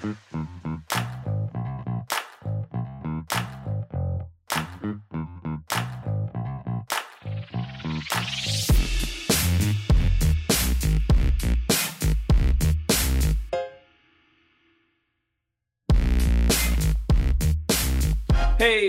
Hey,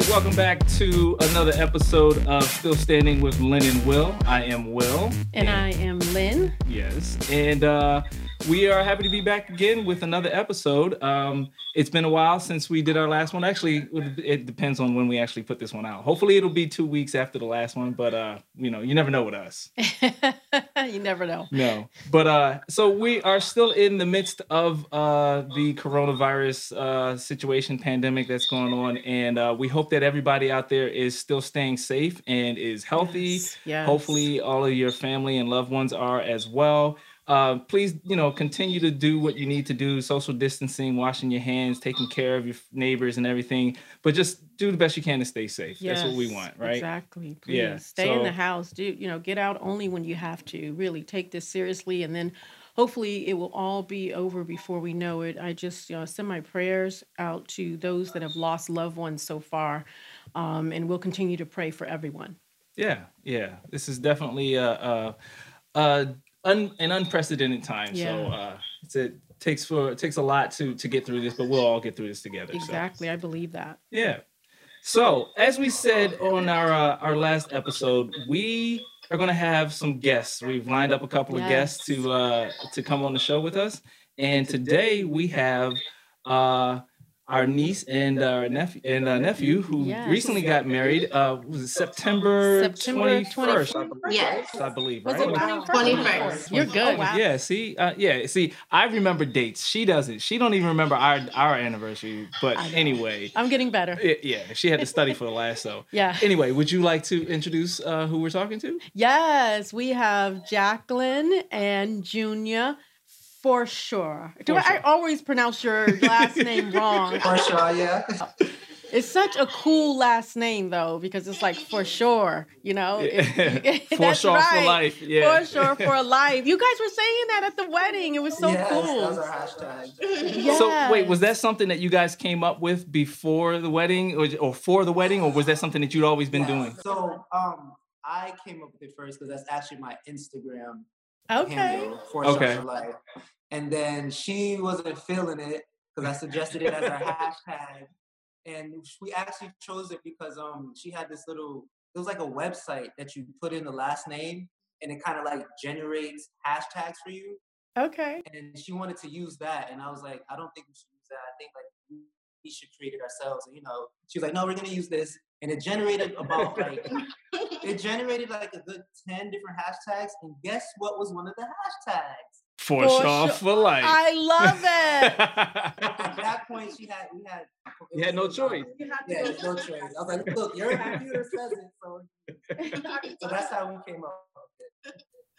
welcome back to another episode of Still Standing with Lynn and Will. I am Will. And, and I am Lynn. Yes. And uh, we are happy to be back again with another episode. Um, it's been a while since we did our last one. Actually, it depends on when we actually put this one out. Hopefully, it'll be two weeks after the last one, but uh, you know, you never know with us. you never know. No, but uh, so we are still in the midst of uh, the coronavirus uh, situation, pandemic that's going on, and uh, we hope that everybody out there is still staying safe and is healthy. Yes, yes. Hopefully, all of your family and loved ones are as well. Uh, please, you know, continue to do what you need to do: social distancing, washing your hands, taking care of your neighbors, and everything. But just do the best you can to stay safe. Yes, That's what we want, right? Exactly. Please yeah. stay so, in the house. Do you know? Get out only when you have to. Really take this seriously, and then hopefully it will all be over before we know it. I just you know, send my prayers out to those that have lost loved ones so far, um, and we'll continue to pray for everyone. Yeah, yeah. This is definitely a, a, a un, an unprecedented time. Yeah. So uh, it's a takes for it takes a lot to to get through this, but we'll all get through this together. Exactly, so. I believe that. Yeah. So as we said on our uh, our last episode, we are going to have some guests. We've lined up a couple yes. of guests to uh, to come on the show with us, and today we have. Uh, our niece and our nephew and uh, nephew who yes. recently got married. Uh, was it September twenty first? Yes, I believe. Was right? Twenty first? You're good. Oh, wow. Yeah. See. Uh, yeah. See. I remember dates. She doesn't. She don't even remember our our anniversary. But anyway, I'm getting better. It, yeah. She had to study for the last. So yeah. Anyway, would you like to introduce uh, who we're talking to? Yes, we have Jacqueline and Junior for sure. Do I, I, always pronounce your last name wrong? For sure, yeah. It's such a cool last name though, because it's like for sure, you know. It, for sure right. for life. Yeah. For sure for life. You guys were saying that at the wedding. It was so yes, cool. That was our hashtag. Yes. So wait, was that something that you guys came up with before the wedding, or, or for the wedding, or was that something that you'd always been doing? So um, I came up with it first because that's actually my Instagram okay. for okay. Social Life. And then she wasn't feeling it because I suggested it as our hashtag. And we actually chose it because um she had this little it was like a website that you put in the last name and it kind of like generates hashtags for you. Okay. And she wanted to use that. And I was like, I don't think we should use that. I think like we should create it ourselves. And you know, she was like, no, we're gonna use this. And it generated about like it generated like a good 10 different hashtags. And guess what was one of the hashtags? For, for sure, for life. I love it. At that point, she had we had you had no choice. Yeah, no choice. I was like, look, your computer says it, so so that's how we came up with it.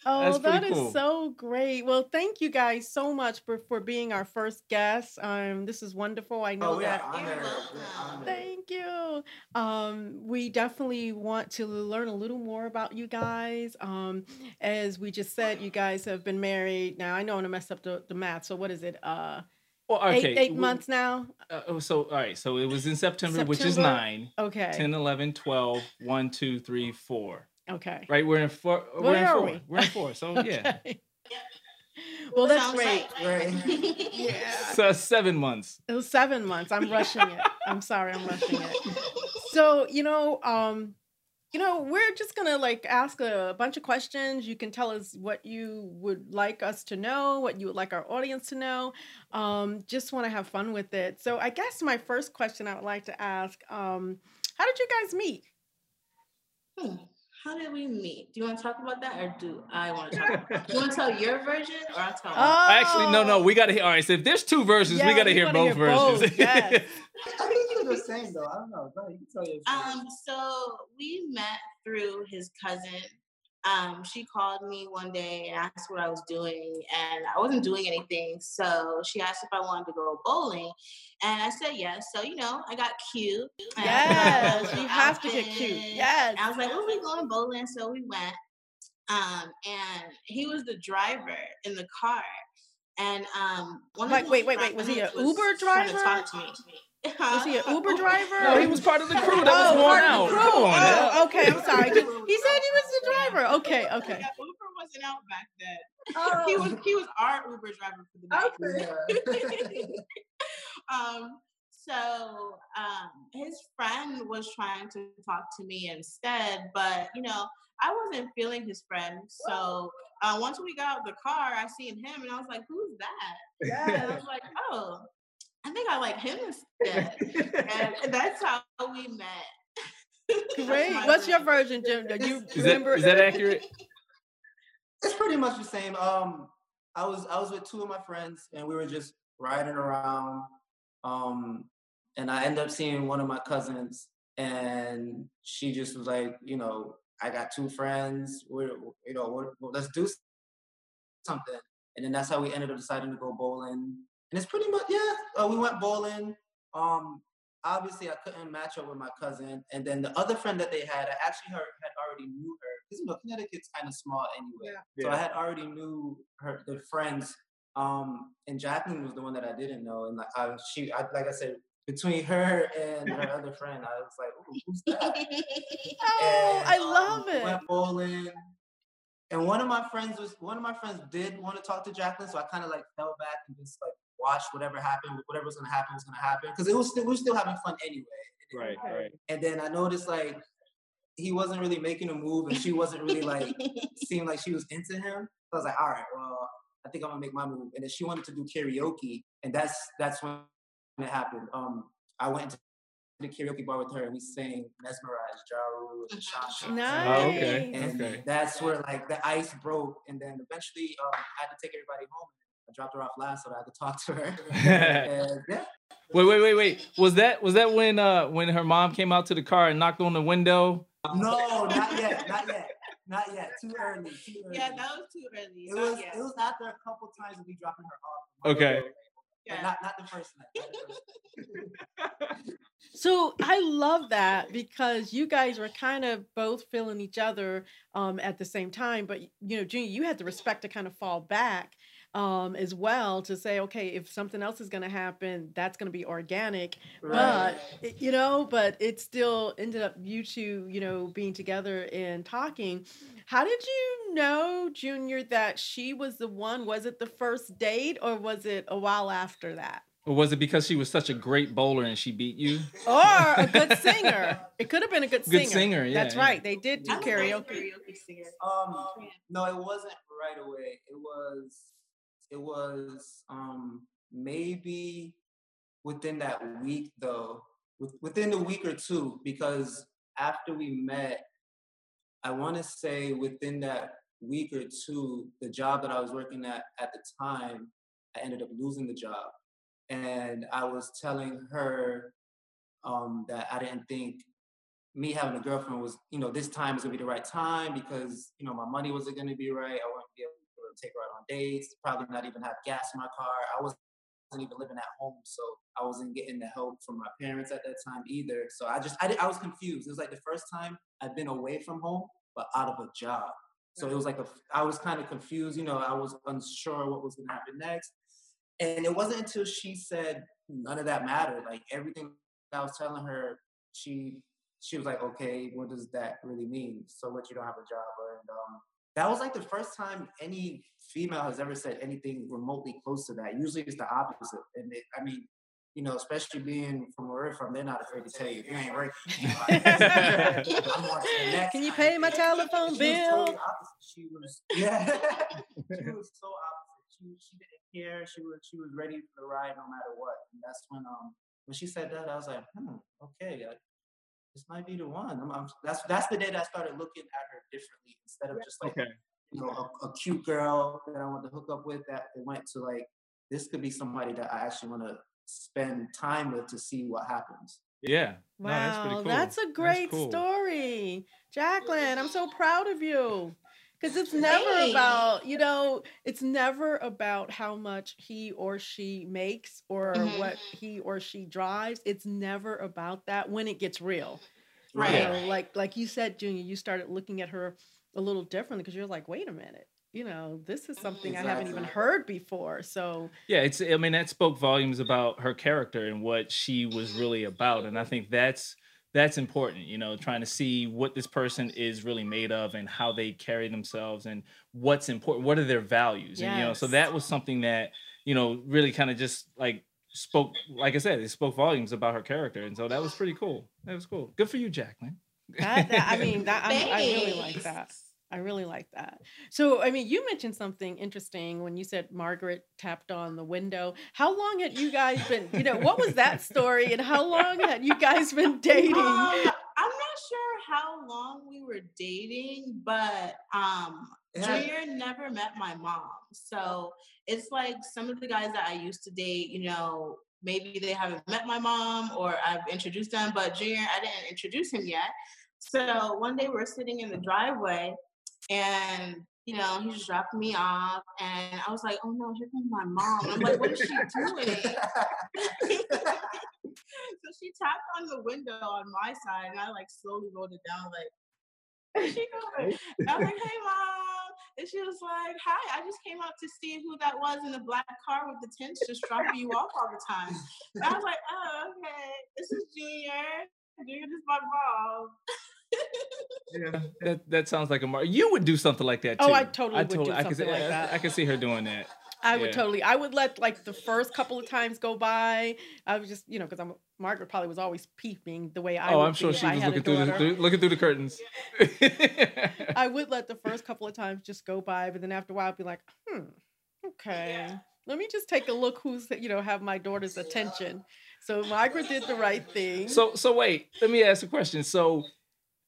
Oh, that is cool. so great. Well, thank you guys so much for, for being our first guest. Um, this is wonderful. I know oh, that. Thank you. Um, we definitely want to learn a little more about you guys. Um, as we just said, you guys have been married. Now, I know I'm going to mess up the, the math. So, what is it? Uh, well, okay. Eight, eight months now. Uh, oh, so, all right. So, it was in September, September, which is nine. Okay. 10, 11, 12, 1, 2, 3, 4. Okay. Right, we're in four. We're in four. We? We're in four. So okay. yeah. Well, that's great. Right. yeah. So seven months. It was seven months. I'm rushing it. I'm sorry. I'm rushing it. So you know, um, you know, we're just gonna like ask a bunch of questions. You can tell us what you would like us to know, what you would like our audience to know. Um, just want to have fun with it. So I guess my first question I would like to ask: um, How did you guys meet? Hmm how did we meet? Do you want to talk about that, or do I want to talk? About you want to tell your version, or I'll tell? Oh. Actually, no, no. We got to hear. All right, so if there's two versions, yeah, we got to hear both hear versions. Both. Yes. I think you're the same though. I don't know. you can tell your. Um. So we met through his cousin um, she called me one day and asked what I was doing, and I wasn't doing anything. So she asked if I wanted to go bowling, and I said yes. So you know, I got cute. Yes, you have to get cute. Yes. I was like, "Well, we going bowling," so we went. Um, and he was the driver in the car. And um, one Like, of wait, wait, wait, was he an Uber trying to driver? talk to me. Was he an Uber driver? No, he was part of the crew that was Oh, worn part out. of the crew. Come. Oh, okay. I'm sorry. He said he was the driver. Okay, okay. Yeah, Uber wasn't out back then. He was he was our Uber driver for the night. um, so um, his friend was trying to talk to me instead, but you know, I wasn't feeling his friend. So uh, once we got out of the car, I seen him, and I was like, "Who's that?" And I was like, "Oh, I think I like him instead." and that's how we met. Great. my What's your version. version, Jim? Do you Is that, remember? is that accurate? It's pretty much the same. Um, I was I was with two of my friends, and we were just riding around. Um, and I ended up seeing one of my cousins, and she just was like, you know, I got two friends. We're you know, we're, well, let's do something. And then that's how we ended up deciding to go bowling. And it's pretty much yeah. Uh, we went bowling. Um, obviously I couldn't match up with my cousin, and then the other friend that they had, I actually heard, had already knew her because you know Connecticut's kind of small anyway. Yeah. So I had already knew her the friends. Um, and Jacqueline was the one that I didn't know, and like I, she, I, like I said, between her and her other friend, I was like, Ooh, who's that? Oh, And, I um, love we it. Went bowling, and one of my friends was one of my friends did want to talk to Jacqueline, so I kind of like fell back and just like watched whatever happened. Whatever was gonna happen was gonna happen because it was still, we were still having fun anyway. Right, right. And then I noticed like he wasn't really making a move, and she wasn't really like seemed like she was into him. So I was like, all right, well, I think I'm gonna make my move. And then she wanted to do karaoke, and that's that's when it happened. Um, I went to the karaoke bar with her, and we sang "Mesmerized," Ja Rule, and Shasha. Nice. Oh, okay. And Okay. that's where like the ice broke, and then eventually um, I had to take everybody home. I dropped her off last, so I had to talk to her. and yeah, Wait, wait, wait, wait. Was that was that when uh when her mom came out to the car and knocked on the window? no, not yet, not yet, not yet. Too early, too early. yeah, that was too early. It was yet. it was after a couple times of me dropping her off. Okay. But Yeah. not not the first night. not the first So I love that because you guys were kind of both feeling each other um, at the same time. But you know, Junior, you had the respect to kind of fall back um, as well to say, okay, if something else is going to happen, that's going to be organic. Right. But you know, but it still ended up you two, you know, being together and talking. How did you know, Junior, that she was the one? Was it the first date, or was it a while after that? Or was it because she was such a great bowler and she beat you? or a good singer. It could have been a good singer. Good singer, yeah, That's yeah. right. They did do I'm a great karaoke. karaoke singer. Um, no, it wasn't right away. It was, it was um maybe within that week though, within the week or two, because after we met, I want to say within that week or two, the job that I was working at at the time, I ended up losing the job, and I was telling her um, that I didn't think me having a girlfriend was, you know, this time was gonna be the right time because, you know, my money wasn't gonna be right. I wouldn't be able to take her out on dates, probably not even have gas in my car. I wasn't even living at home, so I wasn't getting the help from my parents at that time either. So I just, I, did, I was confused. It was like the first time I'd been away from home, but out of a job. So it was like a, I was kind of confused. You know, I was unsure what was gonna happen next. And it wasn't until she said none of that mattered. Like everything I was telling her, she she was like, okay, what does that really mean? So what you don't have a job? And um, that was like the first time any female has ever said anything remotely close to that. Usually it's the opposite. And it, I mean, you know, especially being from where we're from, they're not afraid to tell you, you ain't working. I'm on to the next Can you pay my telephone She bill? totally. She was, yeah, she was so opposite. She, she didn't care. She was, she was ready for the ride no matter what. And that's when, um, when she said that, I was like, hmm, okay, I, this might be the one. I'm, I'm, that's that's the day that I started looking at her differently instead of just like Okay. you know a, a cute girl that I want to hook up with. That it went to like this could be somebody that I actually want to spend time with to see what happens. Yeah. No, that's Wow, cool. that's a great cool. story. Jacqueline, I'm so proud of you. Because it's never Thanks. about, you know, it's never about how much he or she makes or Mhm. what he or she drives. It's never about that when it gets real. Right. Yeah. know, like like you said, Junior, you started looking at her a little differently because you're like, wait a minute. you know, this is something I haven't even heard before. So yeah, it's I mean that spoke volumes about her character and what she was really about, and I think that's that's important. You know, trying to see what this person is really made of and how they carry themselves and what's important. What are their values? And you know, so that was something that you know really kind of just like spoke, like I said, it spoke volumes about her character, and so that was pretty cool. That was cool. Good for you, Jacqueline. that, that I mean that I'm, I really like that. I really like that. So, I mean, you mentioned something interesting when you said Margaret tapped on the window. How long had you guys been, you know, what was that story and how long had you guys been dating? Um, I'm not sure how long we were dating, but um, Junior never met my mom. So it's like some of the guys that I used to date, you know, maybe they haven't met my mom or I've introduced them, but Junior, I didn't introduce him yet. So one day we're sitting in the driveway and you know, he just dropped me off and I was like, oh no, here comes my mom. I'm like, what is she doing? so she tapped on the window on my side, and I like slowly rolled it down, like, she going? I was like, hey, mom. And she was like, hi, I just came out to see who that was in the black car with the tents just dropping you off all the time. And I was like, oh, okay. This is Junior. Junior is my mom. Yeah, that that sounds like a Mar. You would do something like that too. Oh, I totally would do I could see, something like that. I could see her doing that. I would Yeah. totally. I would let like the first couple of times go by. I was just, you know, because I'm Margaret probably was always peeping the way I. oh, would I'm sure she was looking through the through, looking through the curtains. I would let the first couple of times just go by, but then after a while, I'd be like, hmm, okay, let me just take a look who's, you know, have my daughter's attention. So Margaret did the right thing. so so wait, let me ask a question. So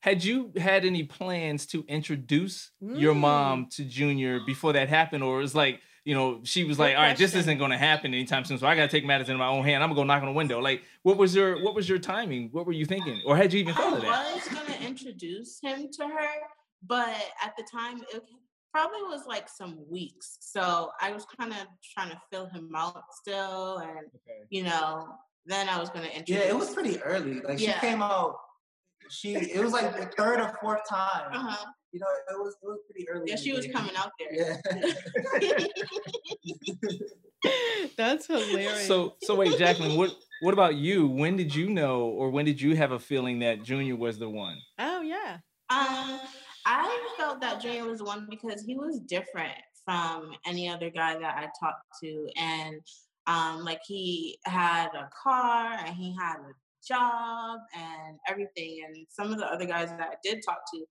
had you had any plans to introduce your Mm. mom to Junior before that happened, or was like you know she was Good like, all right, this isn't going to happen anytime soon, so I got to take matters in my own hand. I'm gonna go knock on the window. Like, what was your what was your timing? What were you thinking, or had you even thought of that? I was gonna introduce him to her, but at the time it probably was like some weeks. So I was kind of trying to fill him out still, and Okay. you know, then I was gonna introduce. Yeah, it was pretty early. Like Yeah. she came out. She it was like the third or fourth time. Uh-huh. You know, it was it was pretty early. Yeah, she was game. coming out there. Yeah. That's hilarious. So so wait, Jacqueline, what what about you? When did you know, or when did you have a feeling that Junior was the one? oh yeah, Um, I felt that Junior was the one because he was different from any other guy that I talked to, and um, like he had a car and he had a job and everything, and some of the other guys that I did talk to,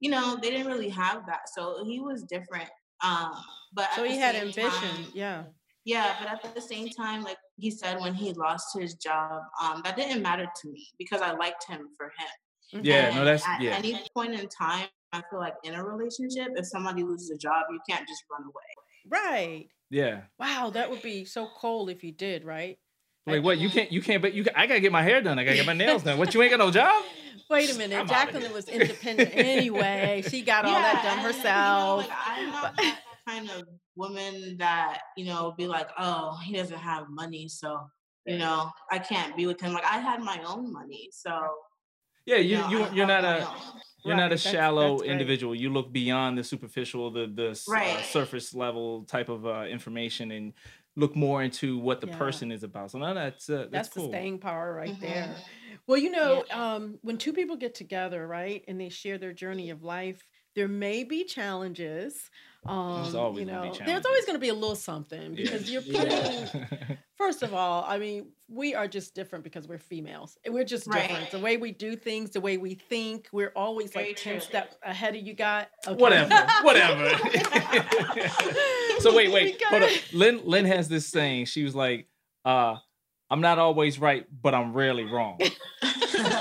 you know, they didn't really have that, so he was different. Um, but so he had ambition. time- yeah. yeah, but at the same time, like he said, when he lost his job, um, that didn't matter to me because I liked him for him. Mhm. Yeah, no, that's at yeah. any point in time, I feel like in a relationship, if somebody loses a job, you can't just run away. Right. Yeah. Wow, that would be so cold if you did, right? Like what? You can't you can't but you can, I gotta get my hair done. I gotta get my nails done. What you ain't got no job? Wait a minute. I'm Jacqueline was independent anyway. She got all that done and, you know, herself. like, I'm not that kind of woman that you know be like, oh, he doesn't have money, so you know I can't be with him. Like I had my own money, so Yeah, you know, you I you're not a you're not a that's- shallow that's right. individual. You look beyond the superficial, the the s- uh, surface level type of uh, information, and look more into what the Yeah. person is about. So now that's uh, that's, That's the staying power right Mhm. there. Well, you know, um, when two people get together, right, and they share their journey of life, there may be challenges. Um, always you gonna be know, there's always going to be a little something Yeah. because you're Yeah. putting. First of all, I mean, we are just different because we're females. We're just different. The way we do things, the way we think, we're always Very like ten steps ahead of you. Got okay. whatever, whatever. so wait, wait, hold up. Lynn Lynn has this saying. She was like, uh, "I'm not always right, but I'm rarely wrong." That sounds-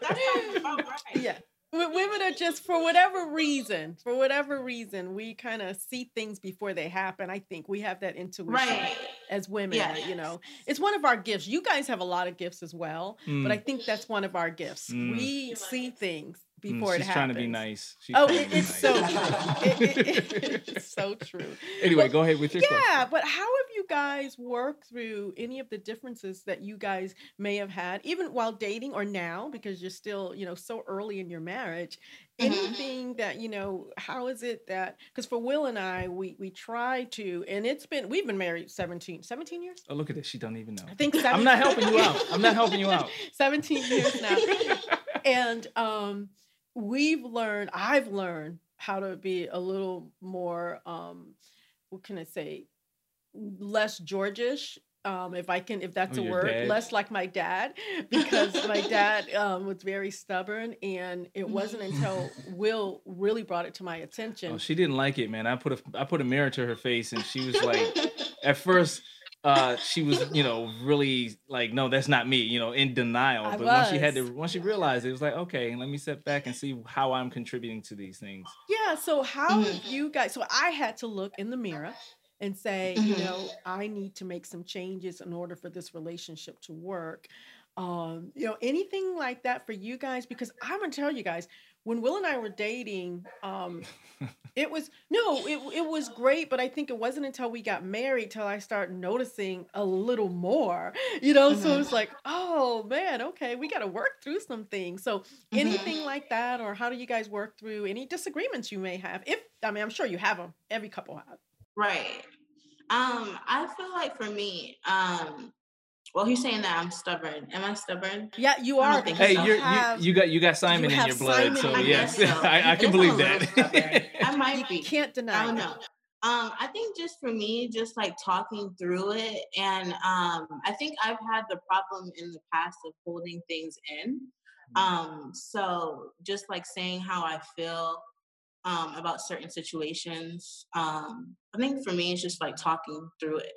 that sounds about right. yeah W- women are just for whatever reason for whatever reason we kind of see things before they happen i think we have that intuition Right. as women Yeah. you know it's one of our gifts you guys have a lot of gifts as well but i Mm, think that's one of our gifts Mm. we see things mm, before she's it happens trying to be nice. She's oh it, it's nice. so true It- it- it's so true Anyway, But- go ahead with your question. yeah but how have you guys work through any of the differences that you guys may have had, even while dating or now, because you're still, you know, so early in your marriage? Mhm. Anything that, you know, how is it that, because for Will and I, we we try to, and it's been, we've been married 17, 17 years? Oh, look at this. She don't even know. I think I'm not helping you out. I'm not helping you out. 17 years now. and um we've learned i've learned how to be a little more um what can i say less georgish um if i can if that's Oh, a word dad? less like my dad because my dad um was very stubborn and it wasn't until will really brought it to my attention Oh, she didn't like it, man. I put a I put a mirror to her face, and she was like, at first, uh, she was you know really like, no, that's not me, you know, in denial. I but once she had to, once she realized it, it was like, okay, let me step back and see how I'm contributing to these things. Yeah, so how have you guys so I had to look in the mirror and say, you Mhm. know, I need to make some changes in order for this relationship to work. Um, you know, anything like that for you guys because I'm going to tell you guys when Will and I were dating, um it was no, it it was great, but I think it wasn't until we got married till I started noticing a little more. You know, so Mhm. it's like, oh man, okay, we got to work through some things. So Mhm. anything like that or how do you guys work through any disagreements you may have if i mean i'm sure you have them every couple have Right. Um, I feel like for me, um, well, he's saying that I'm stubborn. Am I stubborn? yeah you are don't think Hey, so. you're, have- you you got you got Simon in have your blood, Simon so in your yes, blood. I, I can believe a little stubborn. that. I you might be. can't deny I don't know. Um, I think just for me, just like talking through it, and um, I think I've had the problem in the past of holding things in. Um, so just like saying how I feel um, about certain situations. Um, I think for me, it's just like talking through it.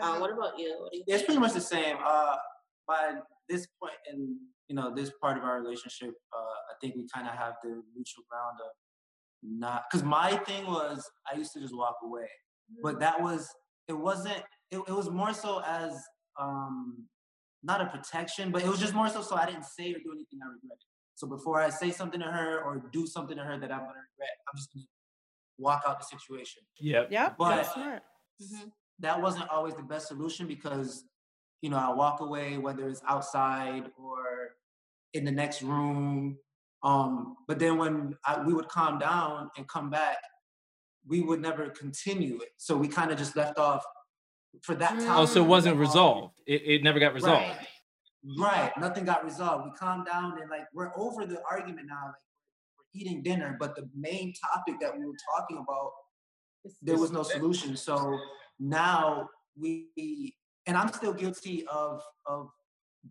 Uh, what about you? What you Yeah, it's pretty much the same. Uh, by this point in you know this part of our relationship, uh, I think we kind of have the mutual ground of not because my thing was I used to just walk away, but that was it wasn't it, it was more so as um not a protection, but it was just more so so I didn't say or do anything I regretted. So before I say something to her or do something to her that I'm gonna regret, I'm just gonna walk out the situation. Yep. Yep, But- that's smart. Mhm. that wasn't always the best solution because you know i walk away whether it's outside or in the next room um but then when I, we would calm down and come back we would never continue it so we kind of just left off for that Mm. time Oh, so it wasn't resolved. It, it never got resolved. Right. Right nothing got resolved we calmed down and like we're over the argument now like we're eating dinner but the main topic that we were talking about there was no solution. So now we, and I'm still guilty of of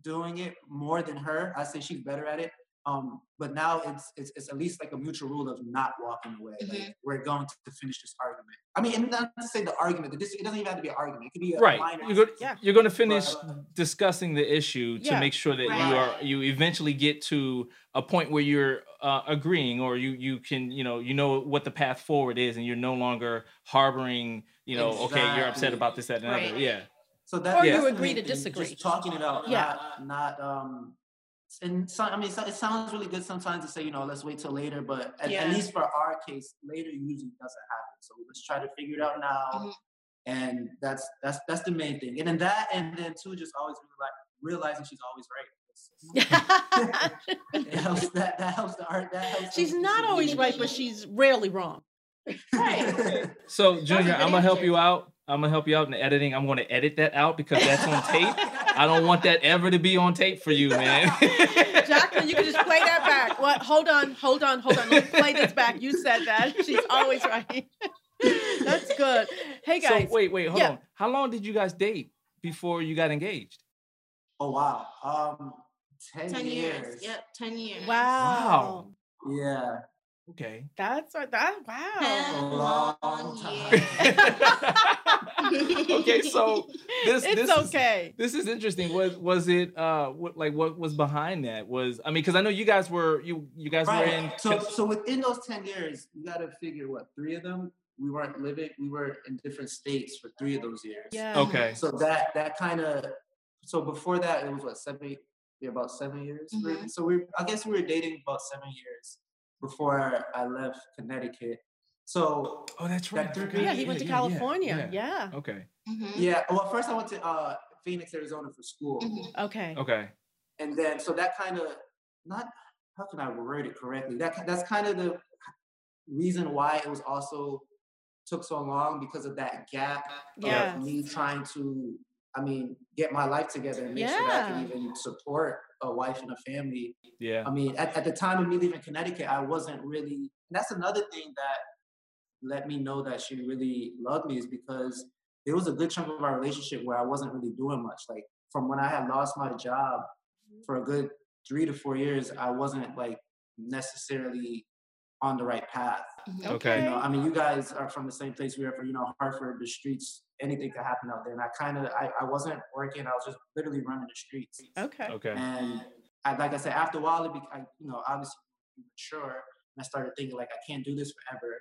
doing it more than her. I say she's better at it. Um, but now it's, it's it's at least like a mutual rule of not walking away. Like Mhm. we're going to finish this argument. I mean, and not to say the argument. The dis- it doesn't even have to be an argument. It could be a Right. minor. You're going, Yeah. you're going to finish But- discussing the issue to Yeah. make sure that you are you eventually get to a point where you're uh, agreeing or you you can you know you know what the path forward is and you're no longer harboring you know okay you're upset about this that and the other yeah So that, Or you agree to disagree. Just talking it out. Yeah. Not not um. And so, I mean, so, it sounds really good sometimes to say, you know, let's wait till later. But at, Yeah. at least for our case, later usually doesn't happen. So let's try to figure it out now. Mhm. And that's that's that's the main thing. And then that, and then too, just always reali- realizing she's always right. It helps. That that helps the art. That helps. she's not always right, but she's rarely wrong. Right. so junior i'm gonna help you out i'm gonna help you out in the editing i'm gonna edit that out because that's on tape i don't want that ever to be on tape for you man Jacqueline, you can just play that back. What? Hold on, hold on, hold on. Let's play this back. You said that. She's always right. That's good. Hey guys. so guys. wait wait hold yeah. on how long did you guys date before you got engaged Oh wow. Um, ten, Ten years. years. Yep, ten years. Wow. Wow. Yeah. Okay That's right. That Ten wow. long long time. okay so this it's this is- this is interesting was was it uh what like what was behind that was i mean because i know you guys were you you guys were in So, so within those ten years, you got to figure what three of them we weren't living. We were in different states for three of those years. Yeah. okay So that that kind of so before that it was what seven yeah about seven years. We were- Mhm. So we I guess we were dating about seven years before I left Connecticut. So Oh, that's right. That I three- forgot. yeah, he went to yeah, yeah, California. Yeah. Okay. Mhm. yeah, well, first I went to uh, Phoenix, Arizona for school, Mhm. Okay. Okay. and then so that kind of not how can I word it correctly? That that's kind of the reason why it was also took so long because of that gap Yeah. of me trying to, I mean, get my life together and make sure that I can even support a wife and a family. Yeah. I mean, at, at the time of me leaving Connecticut, I wasn't really. And that's another thing that let me know that she really loved me is because there was a good chunk of our relationship where I wasn't really doing much. Like from when I had lost my job for a good three to four years, I wasn't like necessarily on the right path. Mhm. Okay. You know, I mean, you guys are from the same place we are from. You know, Hartford, the streets, anything could happen out there. And I kind of, I, I wasn't working. I was just literally running the streets. Okay. Okay. And I, like I said, after a while, it be, I, you know, obviously mature, and I started thinking like I can't do this forever.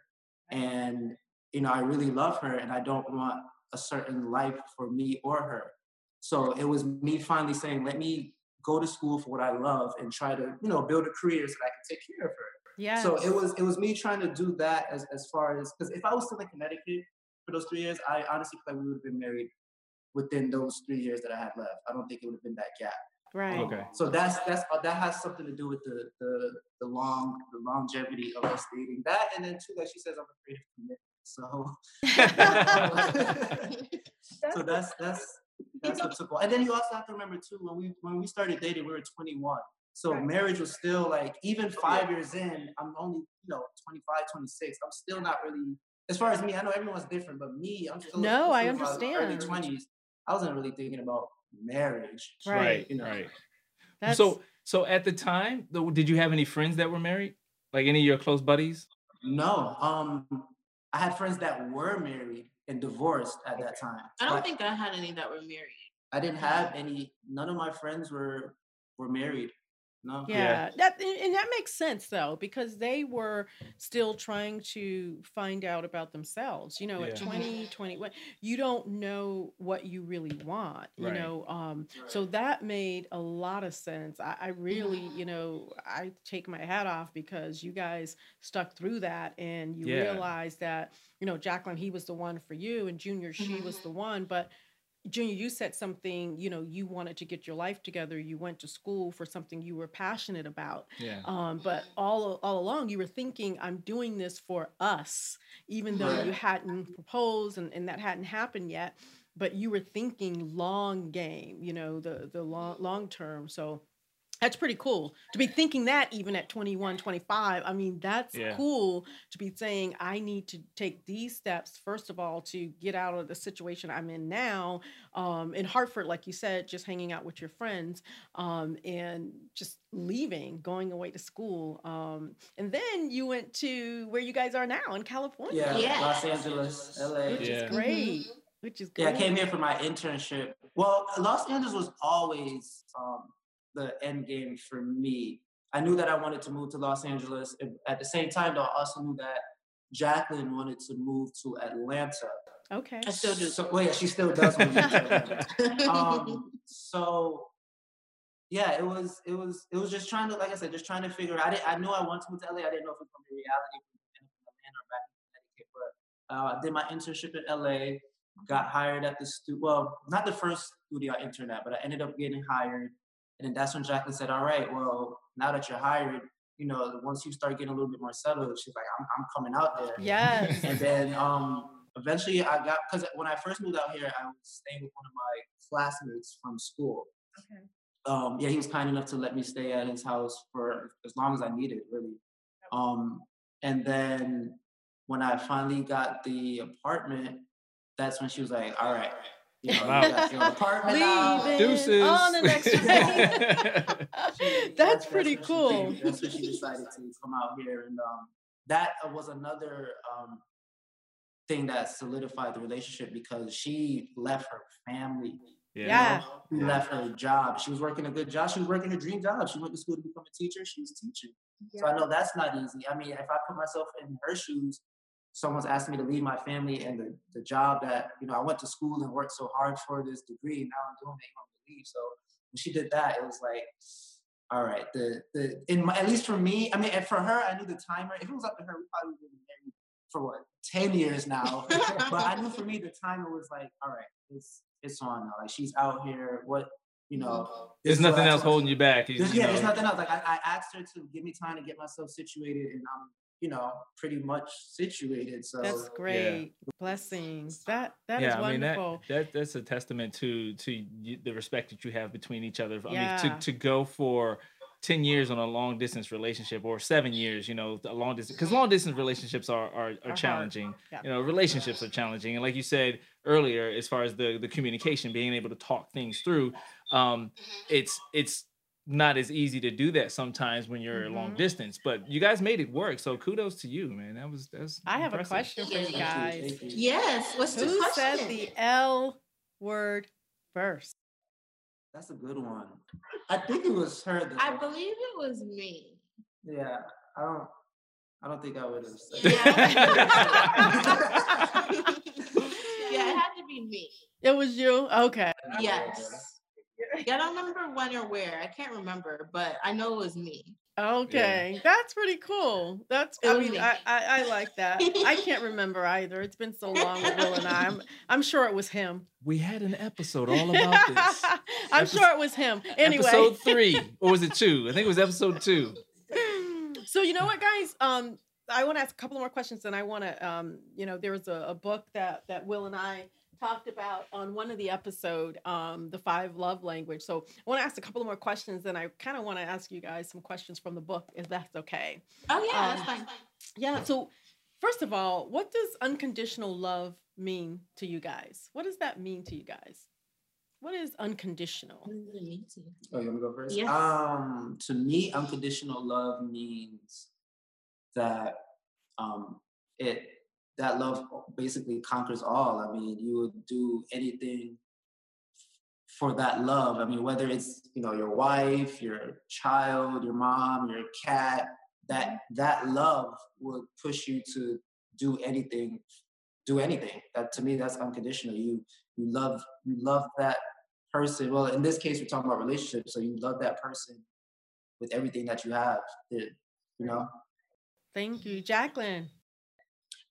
And you know, I really love her, and I don't want a certain life for me or her. So it was me finally saying, let me go to school for what I love and try to, you know, build a career so that I can take care of her. Yeah. So it was it was me trying to do that as as far as because if I was still in Connecticut for those three years, I honestly feel like we would have been married within those three years that I had left. I don't think it would have been that gap. right. Okay. So that's that's uh, that has something to do with the the the long the longevity of us dating. That and then too, like she says, I'm a creative commitment. So so that's that's that's what took. And then you also have to remember too when we when we started dating, we were 21. So Right. marriage was still like even five years in, I'm only you know 25, 26. I'm still not really as far as me. I know everyone's different, but me, I'm still No, I'm I still in my Early 20s. I wasn't really thinking about marriage. Right. Right. You know. Right. That's, So so at the time, though, did you have any friends that were married? Like any of your close buddies? No, um, I had friends that were married and divorced at that time. I don't but think I had any that were married. I didn't have any. None of my friends were were married. No. yeah, that and and that makes sense though because they were still trying to find out about themselves. You know, at Yeah. 20, 21, you don't know what you really want. You Right. know, um, so that made a lot of sense. I, I really, you know, I take my hat off because you guys stuck through that and you Yeah. realized that you know Jacqueline, he was the one for you, and Junior, she was Mhm. the one, but. Junior, you said something, you know, you wanted to get your life together. You went to school for something you were passionate about. Yeah. Um, but all all along you were thinking, I'm doing this for us, even though you hadn't proposed and, and that hadn't happened yet. But you were thinking long game, you know, the the long long term. So that's pretty cool to be thinking that even at 21 25 i mean that's Yeah. cool to be saying i need to take these steps first of all to get out of the situation i'm in now um, in hartford like you said just hanging out with your friends um, and just leaving going away to school um, and then you went to where you guys are now in california Yeah. Yes. Los Angeles, LA. which Yeah. is great which is Yeah, I came here for my internship. Well, Los Angeles was always um, the end game for me. I knew that I wanted to move to Los Angeles. At the same time, though, I also knew that Jacqueline wanted to move to Atlanta. okay I still do. So, well, yeah, she still does want to to Um, so yeah, it was it was it was just trying to like I said, just trying to figure. I didn't I knew I wanted to move to LA. I didn't know if it was gonna be reality if we ended in Atlanta or back in Connecticut. But uh, I did my internship in LA. Got hired at the stu well, not the first studio I interned at, but I ended up getting hired. And then that's when Jacqueline said, "All right, well, now that you're hired, you know, once you start getting a little bit more settled, she's like, I'm, I'm coming out there." yes And then um, eventually I got because when I first moved out here, I was staying with one of my classmates from school. okay Um, yeah, he was kind enough to let me stay at his house for as long as I needed, really. Um, and then when I finally got the apartment, that's when she was like, "All right, you know, Wow. got your apartment now." Deuces. on the next train. She- That's when pretty she cool. came- That's when she decided to come out here, and um, that was another um, thing that solidified the relationship because she left her family. you Yeah. know? She left her job. She was working a good job. She was working a dream job. She went to school to become a teacher. She was teaching. So I know that's not easy. I mean, if I put myself in her shoes, someone's asking me to leave my family and the, the job that, you know, I went to school and worked so hard for this degree, and now I'm doing it, I'm gonna leave. So when she did that, it was like, all right, the the in my, at least for me, I mean, and for her, I knew the timer. If it was up to her, we probably would have been married for what ten years now. but I knew for me the time it was like, all right, it's it's on now. Like she's out here. What you know? There's this is what nothing else holding you back. There's, you yeah, know. there's nothing else. Like I, I asked her to give me time to get myself situated, and I'm you know pretty much situated. So That's great. Blessings. That that is yeah, I mean that, wonderful. that that's a testament to to the respect that you have between each other. I mean, to to go for ten years on a long distance relationship or seven years, you know, a long distance because long distance relationships are are, are hard. challenging. Yeah. You know, relationships are challenging, and like you said earlier, as far as the the communication, being able to talk things through, um, it's it's not as easy to do that sometimes when you're long Mhm. distance. But you guys made it work, so kudos to you, man. That was that's. I have a question for you guys. Thank you. yes. What's the Who question? said the L word first? That's a good one. I think it was her. Though. I believe it was me. Yeah, I don't. I don't think I would have said. Yeah. yeah, it had to be me. It was you. Okay. Yes. Yeah, I don't remember when or where. I can't remember, but I know it was me. Okay, that's pretty cool. That's It I mean. I, I I like that. I can't remember either. It's been so long with Will and I. I'm I'm sure it was him. We had an episode all about this. I'm Epi- sure it was him. Anyway. Episode three, or was it two? I think it was episode two. so you know what guys um i want to ask a couple more questions and i want to um you know there was a, a book that that will and i talked about on one of the episode um the five love language so i want to ask a couple more questions and i kind of want to ask you guys some questions from the book if that's okay Oh yeah, Um, that's fine. yeah so first of all what does unconditional love mean to you guys what does that mean to you guys what is unconditional What does it mean to? Oh, you want me to go first? Yes. Um, to me, unconditional love means that um, it that love basically conquers all. I mean, you would do anything for that love. I mean, whether it's you know your wife, your child, your mom, your cat, that that love would push you to do anything, do anything. That to me, that's unconditional. You you love you love that person. Well, in this case, we're talking about relationships. So you love that person with everything that you have. Eh, you know. thank you jacqueline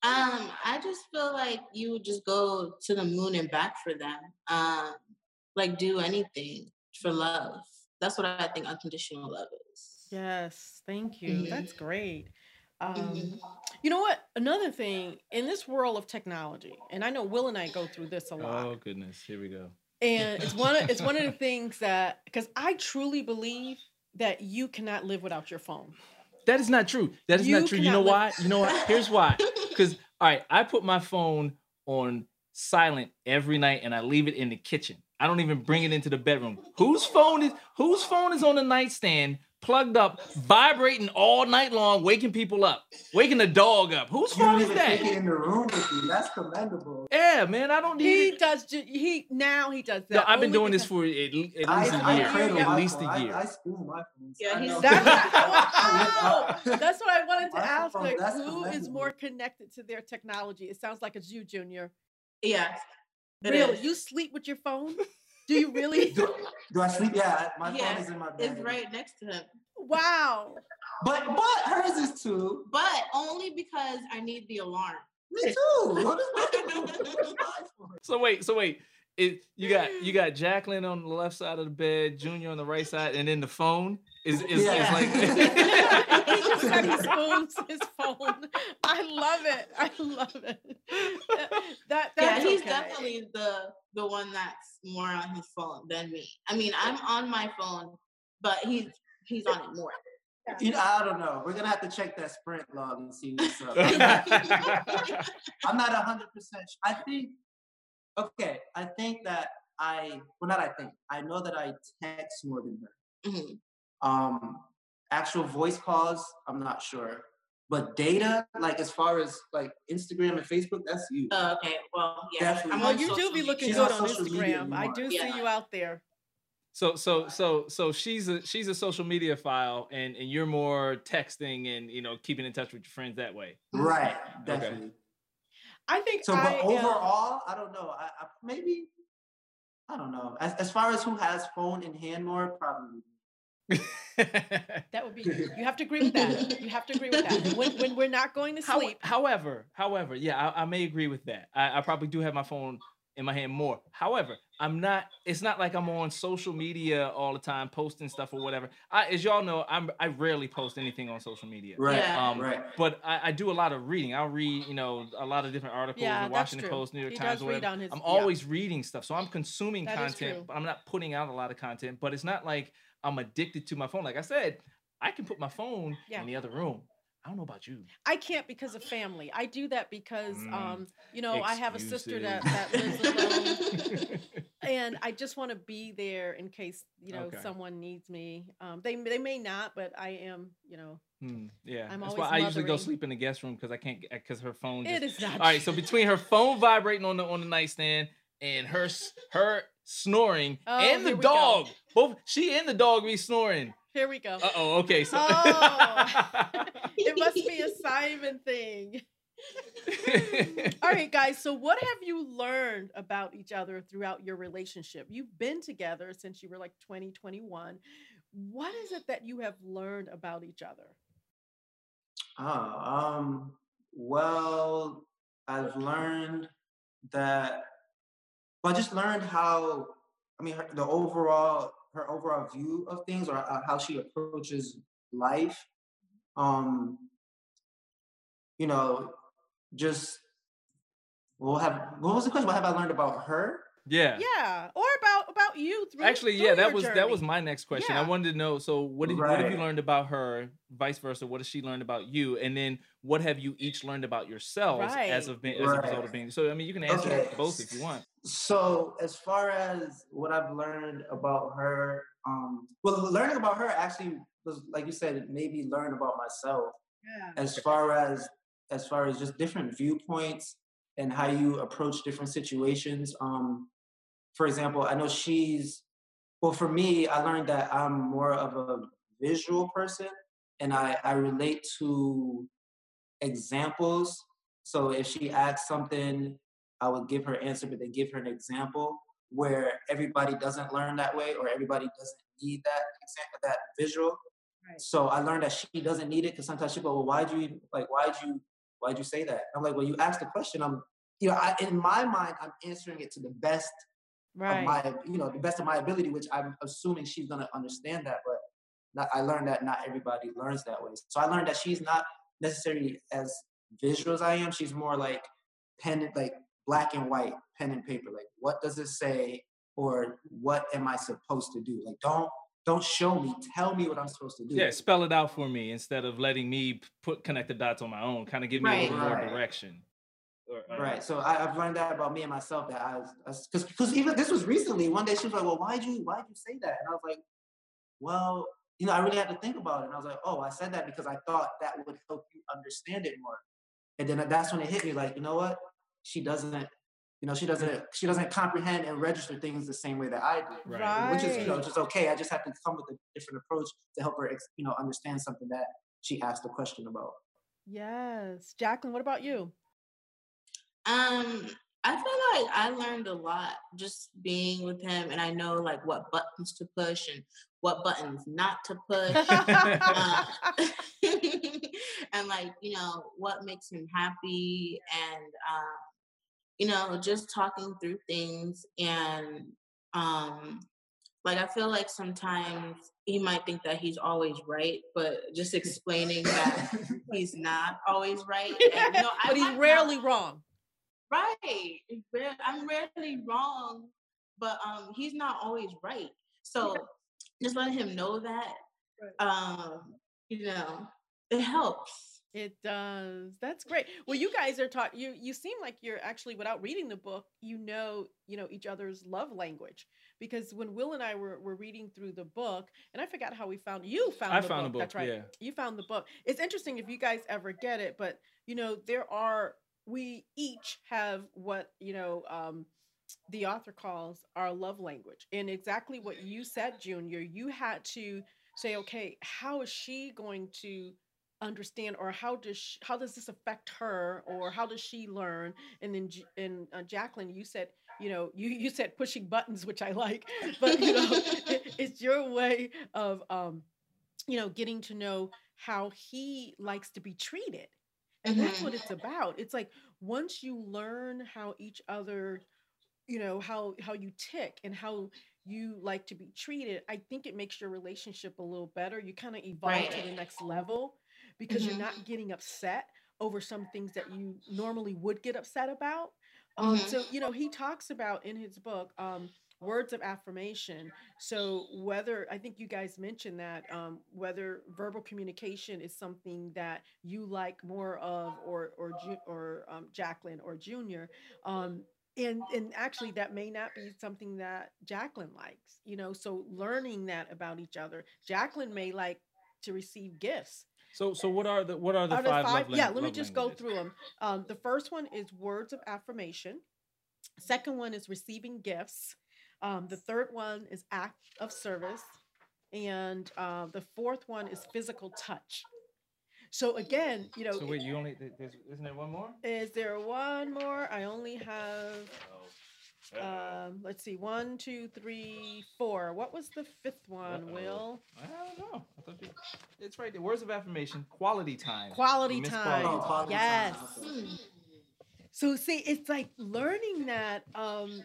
Um, I just feel like you would just go to the moon and back for them. Um, like do anything for love. That's what I think unconditional love is. yes thank you Mhm. that's great um Mhm. You know what? Another thing in this world of technology, and I know Will and I go through this a lot, Oh goodness, here we go. and it's one of it's one of the things that because I truly believe that you cannot live without your phone. That is not true. That is You not true. You know why? You know what? Here's why. Because all right, I put my phone on silent every night and I leave it in the kitchen. I don't even bring it into the bedroom. Whose phone is whose phone is on the nightstand, plugged up, vibrating all night long, waking people up, waking the dog up? Whose You don't is even take it that? in the room with you. That's commendable. Yeah, man, I don't need He it. does. ju- He now he does that. No, I've been doing this for at, le- at I, least a I year. cradle At least a year. I, I spoon my phone. Yeah, he's- know. That's, I oh, that's what I wanted to That's ask. from- Like, who is more connected to their technology? It sounds like it's you, Junior. Yeah. it Really? is. You sleep with your phone? Do you really? do, do I sleep? Yeah, my phone is in my bed. It's right next to him. wow. But but hers is too. But only because I need the alarm. Me too. What is my- what is my phone? So wait, so wait. It, you got you hmm. got Jacqueline on the left side of the bed, Junior on the right side, and then the phone is is, Yeah. is like he just said he spoons his phone. I love it. I love it. That yeah, that's he's okay. definitely the the one that's more on his phone than me. I mean, I'm on my phone, but he's he's on it more. You know, I don't know. We're gonna have to check that sprint log and see what's up. I'm not hundred percent. I think. Okay, I think that I. Well, not I think. I know that I text more than her. Mhm. Um, actual voice calls, I'm not sure. But data, like as far as like Instagram and Facebook, that's you. Oh, okay, well, yeah. Definitely. Well, you do be looking She's good on on Instagram. I do Yeah. see you out there. So so so so she's a she's a social media file and and you're more texting and you know keeping in touch with your friends that way. Right, definitely. I think So, but I am- overall, I don't know. I, I maybe I don't know. As as far as who has phone in hand more, probably. That would be. You have to agree with that. You have to agree with that. When when we're not going to How- sleep. however, however, yeah, I, I may agree with that. I, I probably do have my phone in my hand more. However, I'm not. It's not like I'm on social media all the time posting stuff or whatever. I, as y'all know, I'm. I rarely post anything on social media. Right. Yeah. Um, right. But I, I do a lot of reading. I'll read, you know, a lot of different articles, Yeah, the that's Washington true. Post, New York He Times, whatever. his- I'm yeah. always reading stuff, so I'm consuming That is content. But I'm not putting out a lot of content. But it's not like I'm addicted to my phone. Like I said, I can put my phone Yeah. in the other room. I don't know about you. I can't because of family. I do that because, Mm, um, you know, I have a sister that, that lives alone, and I just want to be there in case you know Okay. someone needs me. Um, they they may not, but I am. You know, Hmm, yeah, I'm that's why always I usually go sleep in the guest room because I can't because her phone. Just, it is not. All right, so between her phone vibrating on the on the nightstand and her her snoring Oh, and the here go. dog, both she and the dog be snoring. Here we go. Uh oh, okay, so Oh. it must be a Simon thing. All right, guys. So, what have you learned about each other throughout your relationship? You've been together since you were like 20, 21. What is it that you have learned about each other? Oh, um, well, I've learned that. Well, I just learned how. I mean, her, the overall her overall view of things, or uh, how she approaches life. Um, you know, just what have what was the question? What have I learned about her? yeah. Yeah, or about about you through Actually, through yeah, that your was that was my next question. I wanted to know. So, what did what have you learned about her? Vice versa. What has she learned about you? And then, what have you each learned about yourselves as Right. of being as a result of being? So, I mean, you can answer Okay. both if you want. So as far as what I've learned about her, um, well, learning about her actually was like you said, maybe learn about myself Yeah. as far as as far as just different viewpoints and how you approach different situations. Um, for example, I know she's well for me, I learned that I'm more of a visual person and I, I relate to examples. So if she asks something, I would give her answer, but then give her an example where everybody doesn't learn that way or everybody doesn't need that example, that visual. Right. So I learned that she doesn't need it because sometimes she go, well, why'd you like why'd you why'd you say that? I'm like, well, you asked the question. I'm you know, I, in my mind, I'm answering it to the best Right. of my, you know, the best of my ability, which I'm assuming she's gonna understand that. But not, I learned that not everybody learns that way. So I learned that she's not necessarily as visual as I am. She's more like pen, like black and white, pen and paper. Like, what does it say, or what am I supposed to do? Like, don't don't show me. Tell me what I'm supposed to do. Yeah, spell it out for me instead of letting me put connect the dots on my own. Kind of give me a Right. little more Right. direction. Or, uh, Right. So I, I've learned that about me and myself that I was because because even this was recently. One day she was like, "Well, why'd you why'd you say that?" And I was like, "Well, you know, I really had to think about it." And I was like, "Oh, I said that because I thought that would help you understand it more." And then that's when it hit me, like, you know what? She doesn't, you know, she doesn't she doesn't comprehend and register things the same way that I do. Right. Which is, you know, just okay. I just have to come with a different approach to help her, you know, understand something that she asked a question about. Yes. Jacqueline, what about you? Um, I feel like I learned a lot just being with him, and I know like what buttons to push and what buttons not to push. uh, and like you know what makes him happy and um you know just talking through things and um like i feel like sometimes he might think that he's always right but just explaining that he's not always right and, you know, I but he's might not- rarely wrong. right i'm rarely wrong but um he's not always right so just letting him know that um you know it helps It does. That's great. Well, you guys are taught. You you seem like you're actually, without reading the book, you know, you know each other's love language. Because when Will and I were were reading through the book, and I forgot how we found you found I the found the book. That's right. yeah. You found the book. It's interesting if you guys ever get it, but you know there are we each have what you know um, the author calls our love language, and exactly what you said, Junior. You had to say, okay, how is she going to understand or how does she, how does this affect her or how does she learn and then and uh, Jacqueline you said you know, you you said pushing buttons, which I like, but you know, it, it's your way of um, you know, getting to know how he likes to be treated. And that's Mhm. what it's about. It's like once you learn how each other, you know, how how you tick and how you like to be treated, I think it makes your relationship a little better. You kind of evolve to the next level because you're Mhm. not getting upset over some things that you normally would get upset about. Um, Mhm. so you know, he talks about in his book um, words of affirmation. So whether I think you guys mentioned that um, whether verbal communication is something that you like more of, or or or um, Jacqueline or Junior, um, and and actually that may not be something that Jacqueline likes. You know, so learning that about each other. Jacqueline may like to receive gifts So so what are the what are the are there five, five? love Yeah, lang- let me love just go through them. Um, the first one is words of affirmation. Second one is receiving gifts. Um, the third one is act of service, and uh, the fourth one is physical touch. So again, you know, So wait, you only there's, isn't there one more? is there one more? I only have. Oh. Uh-oh. Um, let's see, one, two, three, four. What was the fifth one, Uh-oh. Will? I don't know. I thought you. It's right there. Words of affirmation. Quality time. Quality Miss time. Oh, quality time, yes. okay. So see, it's like learning that um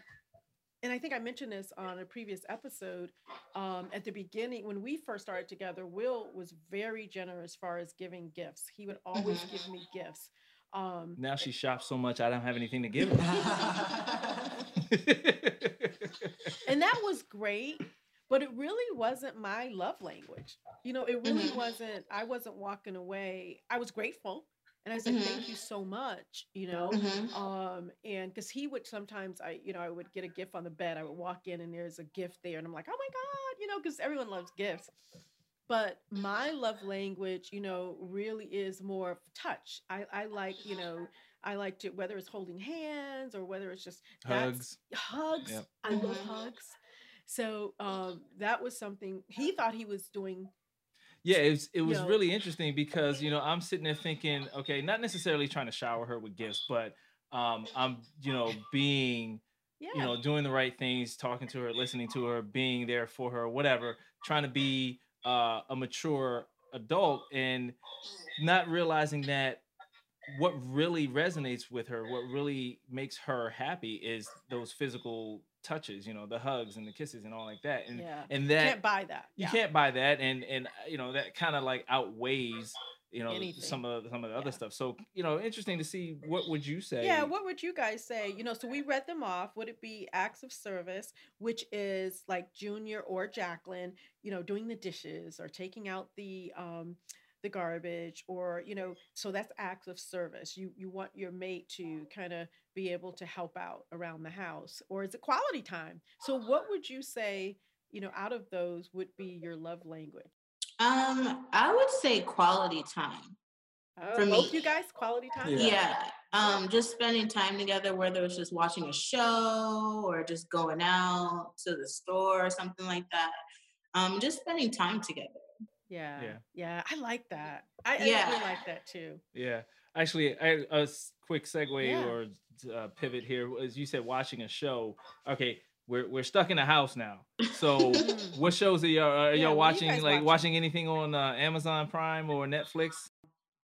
and I think I mentioned this on a previous episode. Um, at the beginning, when we first started together, Will was very generous as far as giving gifts. He would always Mhm. give me gifts. Um, Now she shops so much, I don't have anything to give her. and that was great, but it really wasn't my love language. You know, it really Mhm. wasn't, I wasn't walking away. I was grateful. And I said, Mhm. thank you so much, you know. Mhm. Um, and because he would sometimes, I, you know, I would get a gift on the bed. I would walk in and there's a gift there, and I'm like, oh my God, you know, because everyone loves gifts. But my love language, you know, really is more of touch. I, I like, you know, I like to whether it's holding hands or whether it's just Hugs. hugs. Yep. I love Mhm. hugs. So um, that was something he thought he was doing. Yeah, it was, it was know- really interesting because you know I'm sitting there thinking, okay, not necessarily trying to shower her with gifts, but um, I'm you know being Yeah. you know doing the right things, talking to her, listening to her, being there for her, whatever, trying to be uh, a mature adult and not realizing that what really resonates with her, what really makes her happy is those physical touches, you know, the hugs and the kisses and all like that. And yeah. and that You can't buy that. you Yeah. can't buy that and and you know that kind of like outweighs you know Anything. some of the, some of the other stuff so you know interesting to see what would you say Yeah, what would you guys say? You know, so we read them off. Would it be acts of service, which is like Junior or Jacqueline, you know, doing the dishes or taking out the um the garbage or you know so that's acts of service you you want your mate to kind of be able to help out around the house or is it quality time so what would you say you know out of those would be your love language Um, I would say quality time. uh, For both me. you guys quality time Yeah. Yeah. Um, just spending time together, whether it's just watching a show or just going out to the store or something like that. Um, just spending time together. Yeah Yeah. yeah i like that i, I really like that too yeah actually I, a s- quick segue Yeah. or uh, pivot here as you said watching a show okay we're, we're stuck in a house now so what shows are y'all are Yeah, y'all what are you watching like watching? watching anything on uh, amazon prime or netflix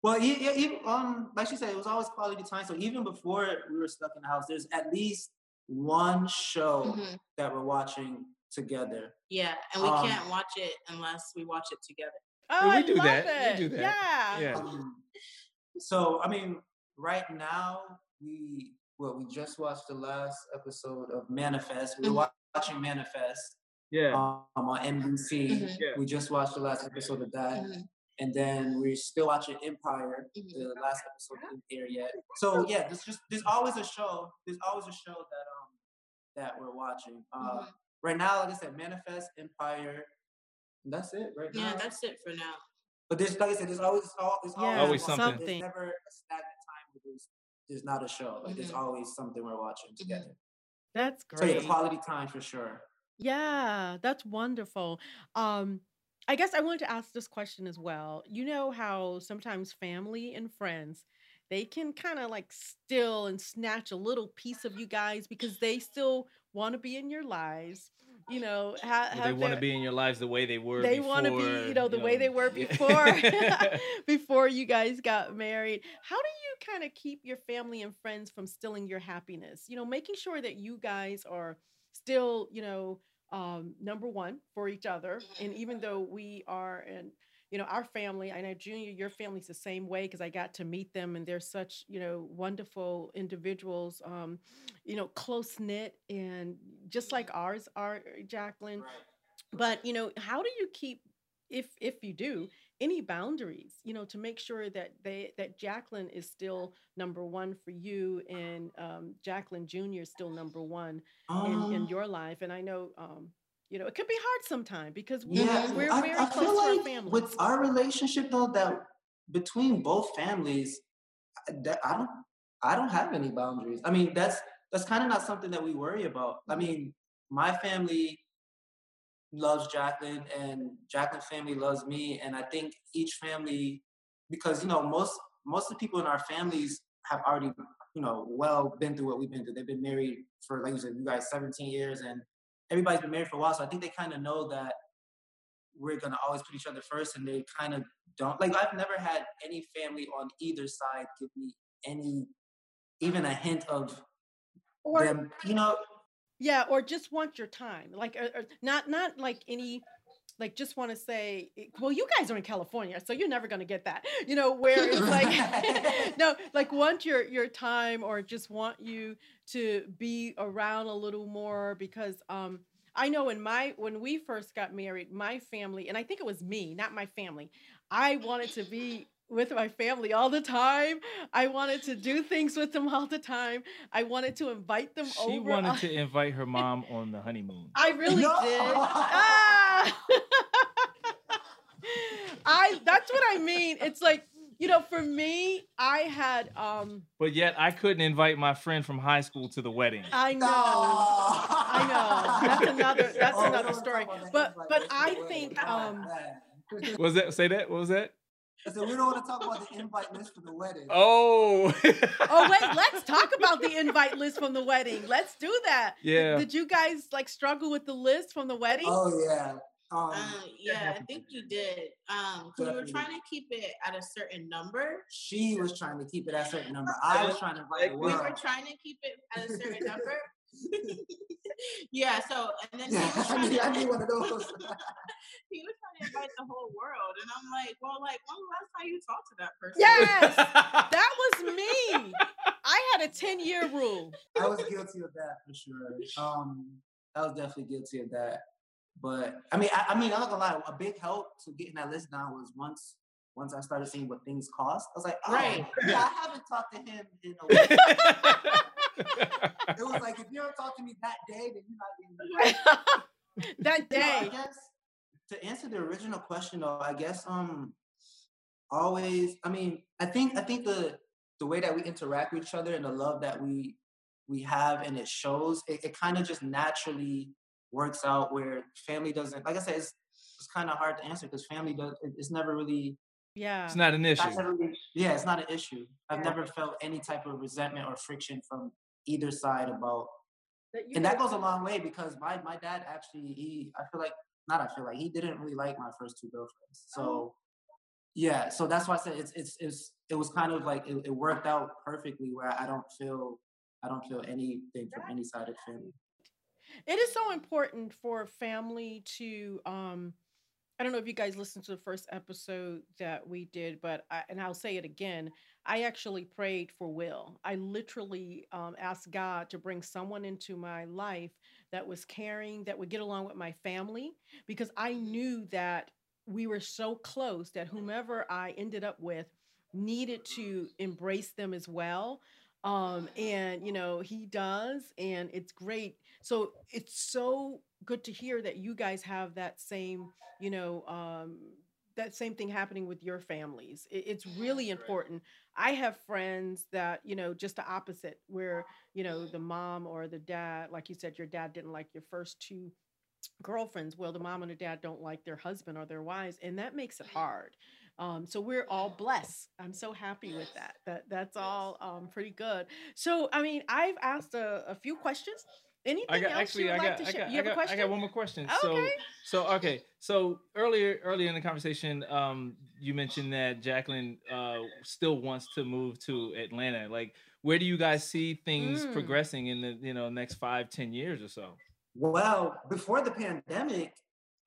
Well, yeah, yeah, even, um, like she said, it was always quality time. So even before we were stuck in the house, there's at least one show Mhm. that we're watching together. Yeah, and we Um, can't watch it unless we watch it together. oh we I do love that. it. We do that. yeah yeah Um, so I mean, right now we well, we just watched the last episode of Manifest. We were wa- watching Manifest yeah um, on NBC. Mhm. Yeah. We just watched the last episode of that, Mhm. and then we're still watching Empire. Mhm. The last episode didn't air yet. So yeah, there's just there's always a show. There's always a show that um that we're watching. Uh, Mhm. Right now, like I said, Manifest, Empire. That's it right Yeah, now. Yeah, that's it for now. But there's like I said, there's always al- there's Yeah, Always one. something. There's never a stagnant time where there's there's not a show. Like there's Mhm. always something we're watching together. that's great. So yeah, great quality time for sure. Yeah, that's wonderful. Um, I guess I wanted to ask this question as well. You know how sometimes family and friends they can kind of like steal and snatch a little piece of you guys because they still want to be in your lives you know ha- Well, they want to be in your lives the way they were. they want to be you know the way they were before before you guys got married how do you kind of keep your family and friends from stealing your happiness you know making sure that you guys are still you know um number one for each other and even though we are and you know our family i know junior your family's the same way because i got to meet them and they're such you know wonderful individuals um you know close knit and just like ours are jacqueline. But you know how do you keep if if you do any boundaries you know to make sure that they that jacqueline is still number one for you and um, jacqueline junior is still number one in, in Um, your life? And i know um you know it could be hard sometimes because we- Yeah, we're I, very I close feel to our like families with our relationship though, that between both families, uh, that I don't, I don't have any boundaries. I mean, that's that's kind of not something that we worry about. I mm. mean, my family loves Jacqueline, and Jacqueline's family loves me, and I think each family, because you know most most of the people in our families have already you know well been through what we've been through. They've been married for like you said, you guys 17 years, and everybody's been married for a while, so I think they kind of know that we're gonna always put each other first, and they kind of don't. Like I've never had any family on either side give me any, even a hint of or them. You know, yeah or just want your time like uh, uh, not not like any like just want to say eh, well you guys are in california so you're never going to get that you know where it's like no like want your your time or just want you to be around a little more because um i know in my when we first got married my family and i think it was me not my family i wanted to be with my family all the time i wanted to do things with them all the time i wanted to invite them She over wanted to invite her mom on the honeymoon. I really No. did. Ah! I that's what I mean. It's like, you know, for me, I had um But yet I couldn't invite my friend from high school to the wedding. I know. I know. That's another- that's Oh, another story. But- but I think, um, was that? Say that? What was that? I said we don't want to talk about the invite list for the wedding. Oh. Oh wait, let's talk about the invite list from the wedding. Let's do that. Yeah. Did, you guys like struggle with the list from the wedding? Oh yeah. Um, Um, yeah, I think you did. Um, because we were trying to keep it at a certain number. she was trying to keep it at a certain number. I was trying to invite the We were trying to keep it at a certain number. yeah. So and then he Yeah, was I trying need, I to need one of those. he was trying to invite the whole world, and I'm like, well, like when was the last time you talked to that person? Yes, that was me. I had a 10 year rule. I was guilty of that for sure. Um, I was definitely guilty of that. But I mean, I, I mean, I'm not gonna lie. A big help to getting that list down was once once I started seeing what things cost. I was like, oh, Right. Yeah, I haven't talked to him in a week. it was like, if you don't talk to me that day, then you're not the that You know, I day. guess to answer the original question though, I guess um always I mean, I think I think the the way that we interact with each other and the love that we we have and it shows, it, it kind of just naturally works out where family doesn't like I said, it's it's kind of hard to answer because family does it's never really Yeah. it's not an issue. that's really, yeah, it's not an issue. I've never felt any type of resentment or friction from either side about That and that goes a long way because my my dad actually he I feel like not I feel like he didn't really like my first two girlfriends. So Oh. yeah, so that's why I said it's it's it's it was kind of like it, it worked out perfectly where I don't feel I don't feel anything from any side of the family. It is so important for family to um i don't know if you guys listened to the first episode that we did but I, and i'll say it again i actually prayed for will. I literally um, asked god to bring someone into my life that was caring that would get along with my family because i knew that we were so close that whomever i ended up with needed to embrace them as well. Um and you know he does and it's great so it's so good to hear that you guys have that same you know um that same thing happening with your families It- it's really important i have friends that you know just the opposite where you know the mom or the dad like you said your dad didn't like your first two girlfriends well the mom and the dad don't like their husband or their wives and that makes it hard Um, so we're all blessed. I'm so happy with that. That that's all um, pretty good. So I mean, I've asked a, a few questions. Anything I got else actually you would I like got to I share? got, you I have a question? I got one more question. So Okay. so okay. So earlier earlier in the conversation, um, you mentioned that Jacqueline uh still wants to move to Atlanta. Like where do you guys see things Mm. progressing in the you know next five, ten years or so? Well, before the pandemic,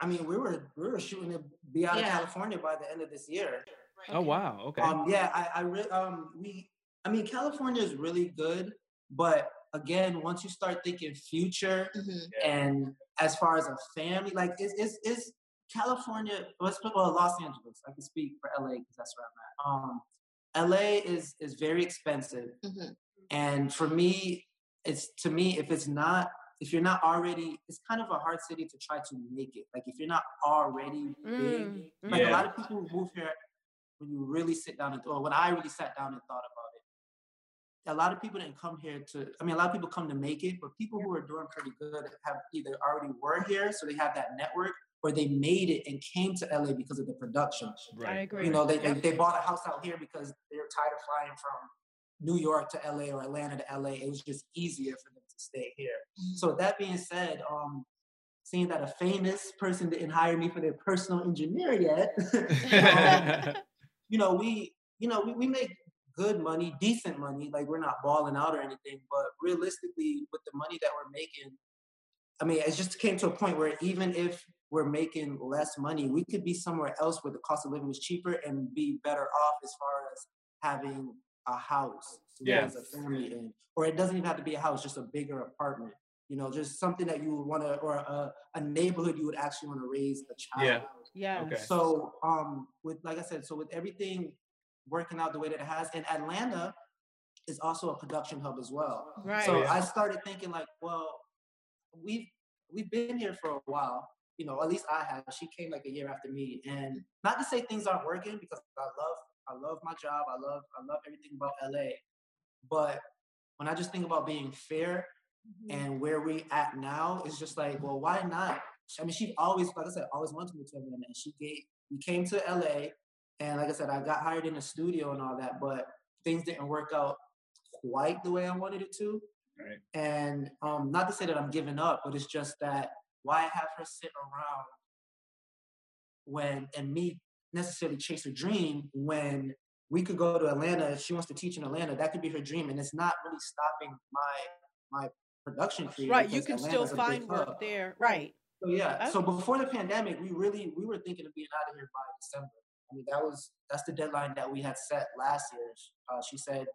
I mean, we were we were shooting to be out of California by the end of this year. Oh Okay. wow, okay. Um, yeah, I, I re- um, we, I mean, California is really good, but again, once you start thinking future Mhm. and as far as a family, like, is is is California? Let's put well, Los Angeles. I can speak for LA because that's where I'm at. Um, LA is is very expensive, Mhm. and for me, it's to me if it's not if you're not already, it's kind of a hard city to try to make it. Like if you're not already big, Mm, like Yeah. a lot of people move here when you really sit down and or when I really sat down and thought about it. A lot of people didn't come here to I mean a lot of people come to make it, but people who are doing pretty good have either already were here, so they have that network, or they made it and came to LA because of the production. right. I right. agree. You know, they, they, they bought a house out here because they're tired of flying from New York to LA or Atlanta to LA. It was just easier for them to stay here. So that being said, um, seeing that a famous person didn't hire me for their personal engineer yet, um, you know, we, you know, we, we make good money, decent money. Like we're not balling out or anything, but realistically, with the money that we're making, I mean, it just came to a point where even if we're making less money, we could be somewhere else where the cost of living is cheaper and be better off as far as having a house to Yeah. raise a family in. Or it doesn't even have to be a house, just a bigger apartment. You know, just something that you would want to, or a, a neighborhood you would actually want to raise a child. Yeah. yeah. Okay. So, um, with like I said, so with everything working out the way that it has, and Atlanta is also a production hub as well. Right. So Yeah. I started thinking like, well, we've we've been here for a while. You know, at least I have. She came like a year after me, and not to say things aren't working because I love I love my job. I love I love everything about LA. But when I just think about being fair Mhm. and where we at now, it's just like, well, why not? I mean, she always, like I said, always wanted to move to Atlanta, and she gave. We came to LA, and like I said, I got hired in a studio and all that, but things didn't work out quite the way I wanted it to. Right. And um, not to say that I'm giving up, but it's just that why have her sit around when and me necessarily chase a dream when we could go to Atlanta if she wants to teach in Atlanta, that could be her dream, and it's not really stopping my my production career. Right. You can still Atlanta's a big find work hub. there. Right. So yeah. So before the pandemic, we really we were thinking of being out of here by December. I mean, that was that's the deadline that we had set last year. Uh, she said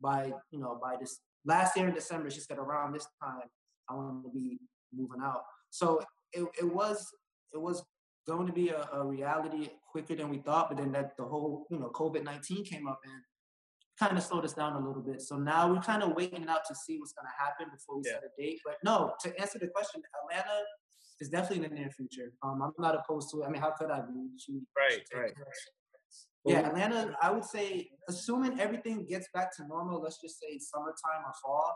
by you know by this last year in December, she said around this time I want to be moving out. So it, it was it was going to be a, a reality quicker than we thought, but then that the whole you know COVID nineteen came up and kind of slowed us down a little bit. So now we're kind of waiting out to see what's going to happen before we Yeah. set a date. But no, to answer the question, Atlanta is definitely in the near future. Um, I'm not opposed to it. I mean, how could I be? She, Right, she right. care. Yeah, Atlanta. I would say, assuming everything gets back to normal, let's just say summertime or fall,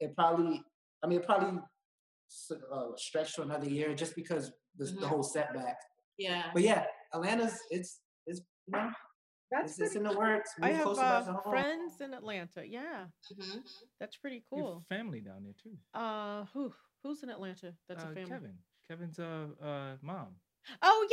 it probably. I mean, it probably s- uh, stretch to another year just because the, the Mhm. whole setback. Yeah. But yeah, Atlanta's it's it's you know That's it's, it's in the works. I have uh, friends in Atlanta. Yeah, Mhm. that's pretty You have cool. family down there too. Uh, who who's in Atlanta? That's Uh, a family. Kevin. Kevin's uh uh mom. Oh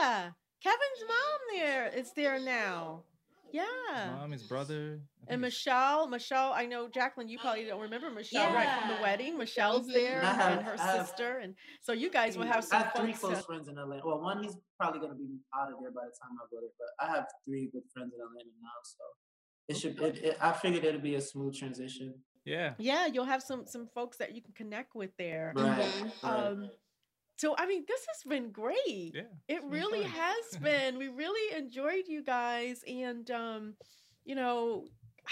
yeah, Kevin's mom there. It's there now. His Yeah. mom, his brother. And Michelle, Michelle, I know Jacqueline, you probably don't remember Michelle right from the wedding. Michelle's there And have- and her have- sister, and so you guys will three- have I some have three folks. close to- friends in Atlanta. Well, one he's probably gonna be out of there by the time I go there, but I have three good friends in Atlanta now, so it should. It, it, I figured it'd be a smooth transition. Yeah. yeah, you'll have some some folks that you can connect with there. Right. Mhm. right. Um, so I mean, this has been great. Yeah. It it's been really fun. has been. We really enjoyed you guys, and um, you know,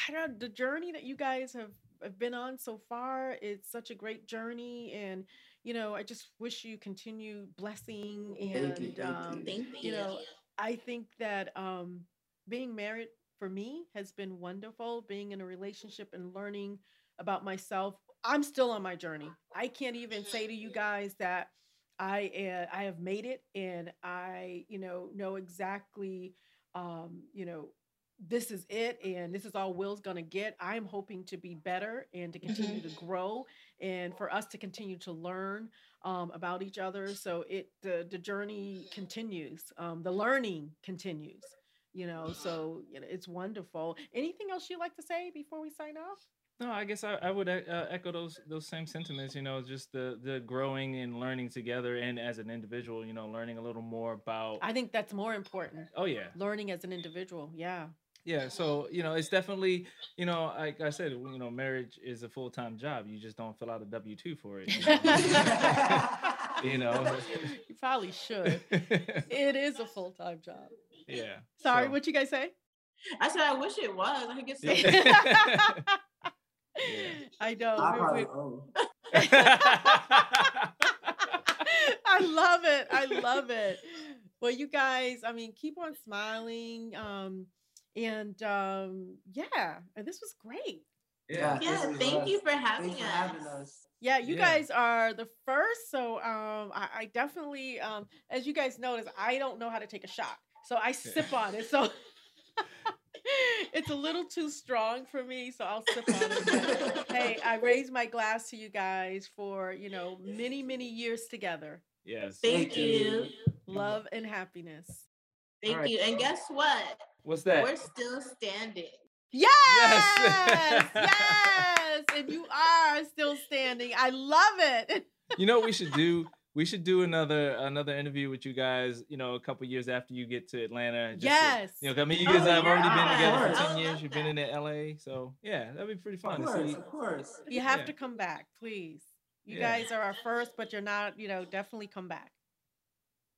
I don't the journey that you guys have have been on so far. It's such a great journey, and you know, I just wish you continued blessing Thank and you, thank um, you. Thank you know, I think that um, being married for me has been wonderful. Being in a relationship and learning about myself. I'm still on my journey. I can't even say to you guys that I uh, I have made it and I you know know exactly um, you know, this is it and this is all Will's going to get. I'm hoping to be better and to continue Mm-hmm. to grow and for us to continue to learn um, about each other. So it the the journey continues. Um, the learning continues. You know, so you know, it's wonderful. Anything else you'd like to say before we sign off? No, I guess I, I would uh, echo those those same sentiments. You know, just the the growing and learning together, and as an individual, you know, learning a little more about. I think that's more important. oh yeah, Learning as an individual. Yeah. yeah. So you know, it's definitely you know, like I said, you know, marriage is a full time job. You just don't fill out a W two for it. You know. you know? you probably should. It is a full time job. yeah. Sorry, so- what you guys say? I said I wish it was. I could get. Yeah. I know. I probably we- owe. I love it. I love it. Well, you guys, I mean, keep on smiling. Um, and um, yeah, and this was great. yeah. Yeah, thank us. you for having Thanks for us. having us. Yeah, you Yeah. guys are the first. So um, I, I definitely, um, as you guys notice, I don't know how to take a shot. So I sip on it. So it's a little too strong for me. So I'll sip on it. Hey, I raise my glass to you guys for, you know, many, many years together. Yes. Thank Thank you. you. Love and happiness. Thank Alright. you. And guess what? What's that? We're still standing. Yes, Yes. yes, and you are still standing. I love it. you know what we should do? We should do another another interview with you guys. You know, a couple years after you get to Atlanta. just to- Yes. you know, I mean, you Oh, guys have already been together for ten years. love You've been in LA, so yeah, that'd be pretty fun Of to course, see. of course. You have Yeah. to come back, please. You Yeah. guys are our first, but you're not. You know, definitely come back.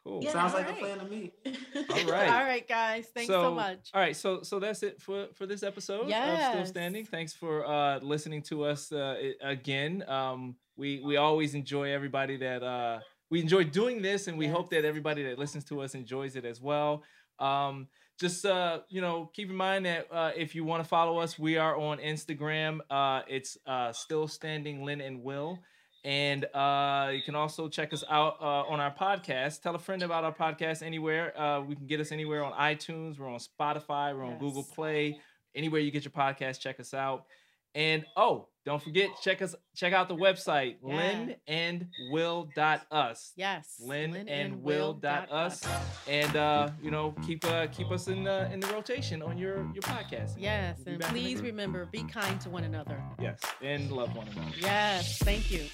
Cool. Yeah. Sounds like alright. a plan to me. All right. All right, guys. Thanks so, So, much. All right, so so that's it for for this episode of Still Standing. Thanks for uh listening to us uh again. Um we we always enjoy everybody that uh we enjoy doing this and we hope that everybody that listens to us enjoys it as well. Um just uh you know keep in mind that uh if you want to follow us we are on Instagram uh it's uh still standing Lynn and Will and uh, you can also check us out uh, on our podcast. Tell a friend about our podcast anywhere. Uh, we can get us anywhere on iTunes. We're on Spotify. We're on Google Play. Anywhere you get your podcast, check us out. And oh, don't forget, check us check out the website, Yeah. lynn and will.us. Yes. Lynn, and will dot us. And uh, you know, keep uh keep us in uh, in the rotation on your your podcast. Yes, We'll and the please remember, be kind to one another. Yes, and love one another. Yes, thank you.